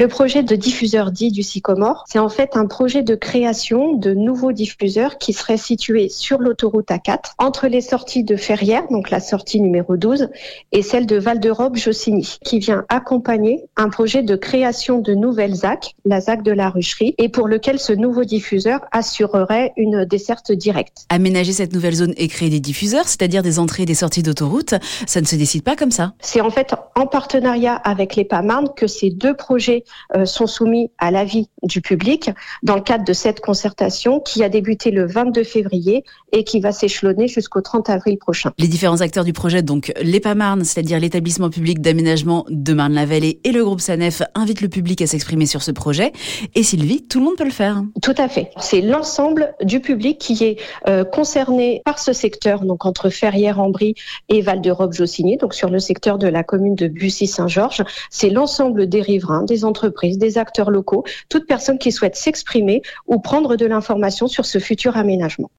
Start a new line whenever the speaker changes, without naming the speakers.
Le projet de diffuseur dit du Sycomore, c'est en fait un projet de création de nouveaux diffuseurs qui seraient situés sur l'autoroute A4 entre les sorties de Ferrières, donc la sortie numéro 12, et celle de Val-d'Europe-Jossigny, qui vient accompagner un projet de création de nouvelles ZAC, la ZAC de la Rucherie, et pour lequel ce nouveau diffuseur assurerait une desserte directe.
Aménager cette nouvelle zone et créer des diffuseurs, c'est-à-dire des entrées et des sorties d'autoroute, ça ne se décide pas comme ça.
C'est en fait en partenariat avec les PAMARN que ces deux projets sont soumis à l'avis du public dans le cadre de cette concertation qui a débuté le 22 février et qui va s'échelonner jusqu'au 30 avril prochain.
Les différents acteurs du projet, donc l'EPAMARN, c'est-à-dire l'établissement public d'aménagement de Marne-la-Vallée et le groupe SANEF, invitent le public à s'exprimer sur ce projet. Et Sylvie, tout le monde peut le faire.
Tout à fait. C'est l'ensemble du public qui est euh, concerné par ce secteur, donc entre Ferrières-en-Brie et Val-d'Europe-Jossigny, donc sur le secteur de la commune de Bussy-Saint-Georges. C'est l'ensemble des riverains, des entreprises, des acteurs locaux, toute personne qui souhaite s'exprimer ou prendre de l'information sur ce futur aménagement.